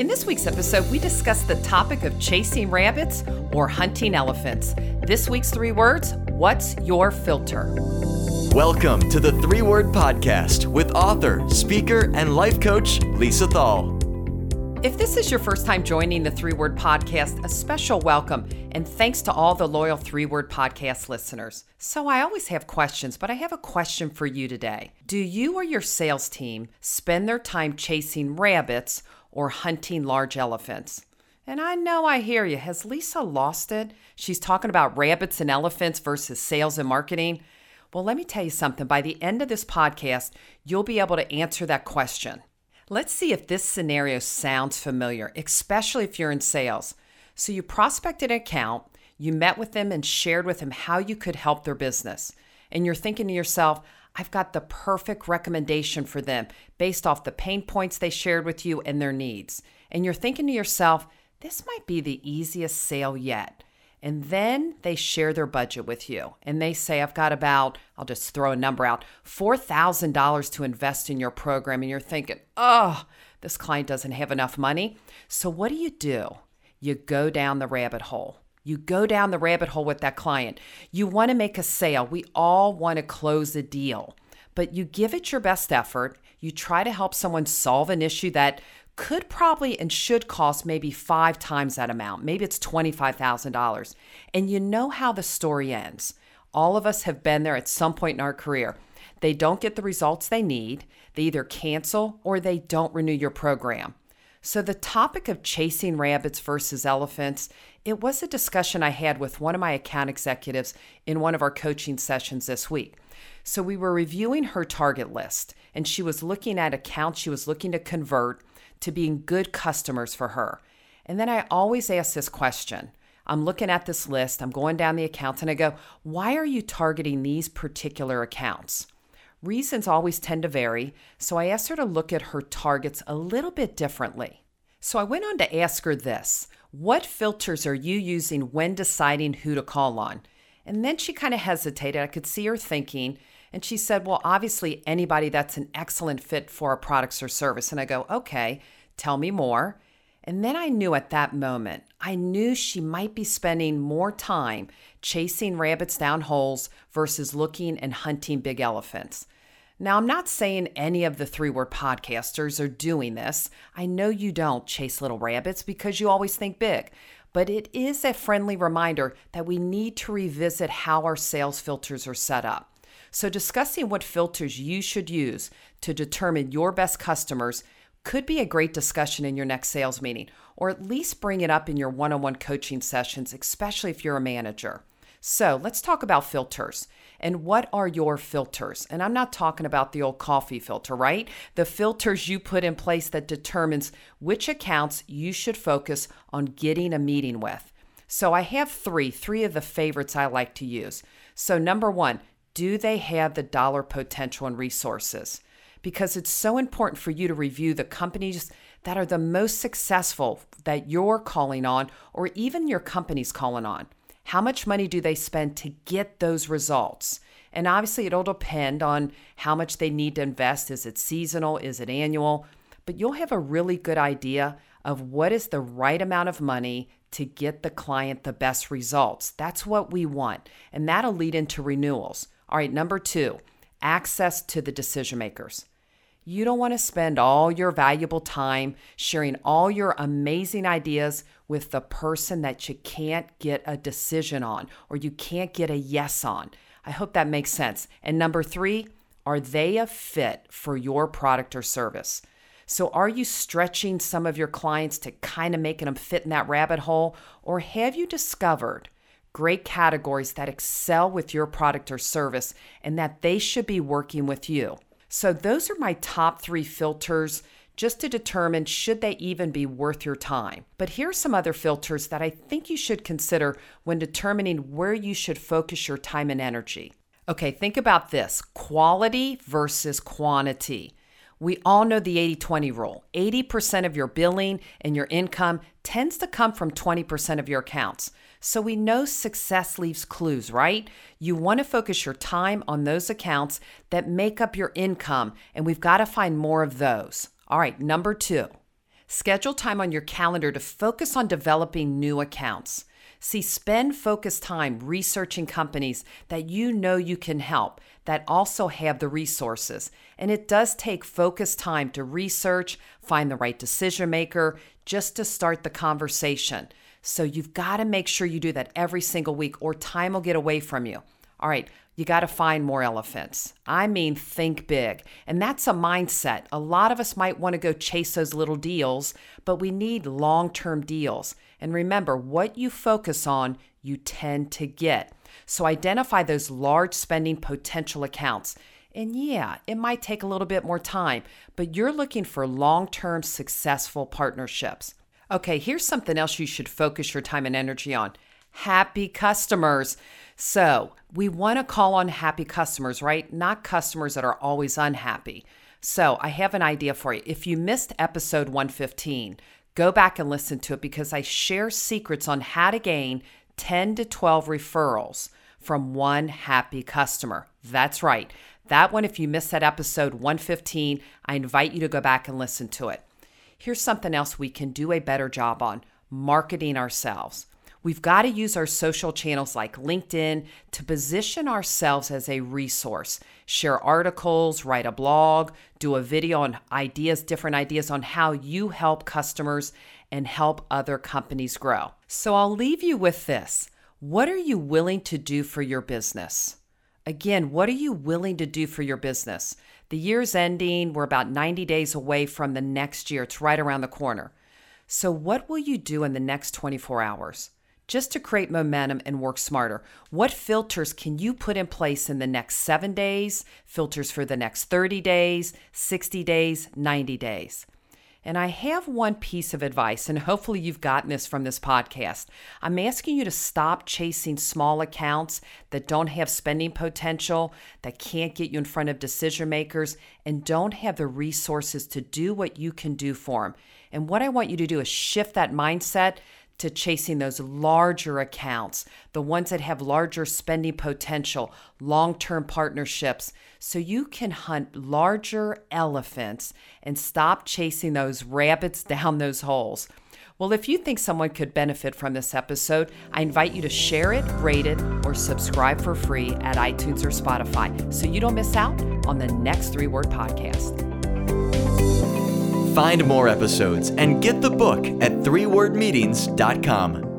In this week's episode, we discuss the topic of chasing rabbits or hunting elephants. This week's three words What's your filter? Welcome to the Three Word Podcast with author, speaker, and life coach Lisa Thal. If this is your first time joining the Three Word Podcast, a special welcome and thanks to all the loyal Three Word Podcast listeners. So, I always have questions, but I have a question for you today. Do you or your sales team spend their time chasing rabbits or hunting large elephants? And I know I hear you. Has Lisa lost it? She's talking about rabbits and elephants versus sales and marketing. Well, let me tell you something. By the end of this podcast, you'll be able to answer that question. Let's see if this scenario sounds familiar, especially if you're in sales. So, you prospected an account, you met with them and shared with them how you could help their business. And you're thinking to yourself, I've got the perfect recommendation for them based off the pain points they shared with you and their needs. And you're thinking to yourself, this might be the easiest sale yet. And then they share their budget with you and they say, I've got about, I'll just throw a number out, $4,000 to invest in your program. And you're thinking, oh, this client doesn't have enough money. So what do you do? You go down the rabbit hole. You go down the rabbit hole with that client. You want to make a sale. We all want to close a deal, but you give it your best effort. You try to help someone solve an issue that could probably and should cost maybe five times that amount. Maybe it's $25,000. And you know how the story ends. All of us have been there at some point in our career. They don't get the results they need, they either cancel or they don't renew your program. So, the topic of chasing rabbits versus elephants, it was a discussion I had with one of my account executives in one of our coaching sessions this week. So, we were reviewing her target list, and she was looking at accounts she was looking to convert to being good customers for her. And then I always ask this question. I'm looking at this list, I'm going down the accounts, and I go, why are you targeting these particular accounts? Reasons always tend to vary, so I asked her to look at her targets a little bit differently. So I went on to ask her this What filters are you using when deciding who to call on? And then she kind of hesitated. I could see her thinking, and she said, Well, obviously, anybody that's an excellent fit for our products or service. And I go, Okay, tell me more. And then I knew at that moment, I knew she might be spending more time chasing rabbits down holes versus looking and hunting big elephants. Now, I'm not saying any of the three word podcasters are doing this. I know you don't chase little rabbits because you always think big, but it is a friendly reminder that we need to revisit how our sales filters are set up. So, discussing what filters you should use to determine your best customers could be a great discussion in your next sales meeting, or at least bring it up in your one on one coaching sessions, especially if you're a manager. So, let's talk about filters. And what are your filters? And I'm not talking about the old coffee filter, right? The filters you put in place that determines which accounts you should focus on getting a meeting with. So I have three, three of the favorites I like to use. So, number one, do they have the dollar potential and resources? Because it's so important for you to review the companies that are the most successful that you're calling on, or even your company's calling on. How much money do they spend to get those results? And obviously, it'll depend on how much they need to invest. Is it seasonal? Is it annual? But you'll have a really good idea of what is the right amount of money to get the client the best results. That's what we want. And that'll lead into renewals. All right, number two, access to the decision makers. You don't want to spend all your valuable time sharing all your amazing ideas with the person that you can't get a decision on or you can't get a yes on. I hope that makes sense. And number three, are they a fit for your product or service? So, are you stretching some of your clients to kind of making them fit in that rabbit hole? Or have you discovered great categories that excel with your product or service and that they should be working with you. So, those are my top three filters just to determine should they even be worth your time. But here's some other filters that I think you should consider when determining where you should focus your time and energy. Okay, think about this quality versus quantity. We all know the 80 20 rule 80% of your billing and your income tends to come from 20% of your accounts. So we know success leaves clues, right? You want to focus your time on those accounts that make up your income, and we've got to find more of those. All right, number two, Schedule time on your calendar to focus on developing new accounts. See, spend focused time researching companies that you know you can help that also have the resources. And it does take focused time to research, find the right decision maker, just to start the conversation. So you've got to make sure you do that every single week, or time will get away from you. All right, you got to find more elephants. I mean, think big. And that's a mindset. A lot of us might want to go chase those little deals, but we need long term deals. And remember, what you focus on, you tend to get. So identify those large spending potential accounts. And yeah, it might take a little bit more time, but you're looking for long term successful partnerships. Okay, here's something else you should focus your time and energy on happy customers. So, we want to call on happy customers, right? Not customers that are always unhappy. So, I have an idea for you. If you missed episode 115, go back and listen to it because I share secrets on how to gain 10 to 12 referrals from one happy customer. That's right. That one, if you missed that episode 115, I invite you to go back and listen to it. Here's something else we can do a better job on marketing ourselves. We've got to use our social channels like LinkedIn to position ourselves as a resource. Share articles, write a blog, do a video on ideas, different ideas on how you help customers and help other companies grow. So I'll leave you with this. What are you willing to do for your business? Again, what are you willing to do for your business? The year's ending. We're about 90 days away from the next year. It's right around the corner. So, what will you do in the next 24 hours? just to create momentum and work smarter. What filters can you put in place in the next seven days, filters for the next 30 days, 60 days, 90 days? And I have one piece of advice, and hopefully you've gotten this from this podcast. I'm asking you to stop chasing small accounts that don't have spending potential, that can't get you in front of decision makers, and don't have the resources to do what you can do for them. And what I want you to do is shift that mindset to chasing those larger accounts, the ones that have larger spending potential, long term partnerships, so you can hunt larger elephants and stop chasing those rabbits down those holes. Well, if you think someone could benefit from this episode, I invite you to share it, rate it, or subscribe for free at iTunes or Spotify so you don't miss out on the next three word podcast. Find more episodes and get the book at threewordmeetings.com.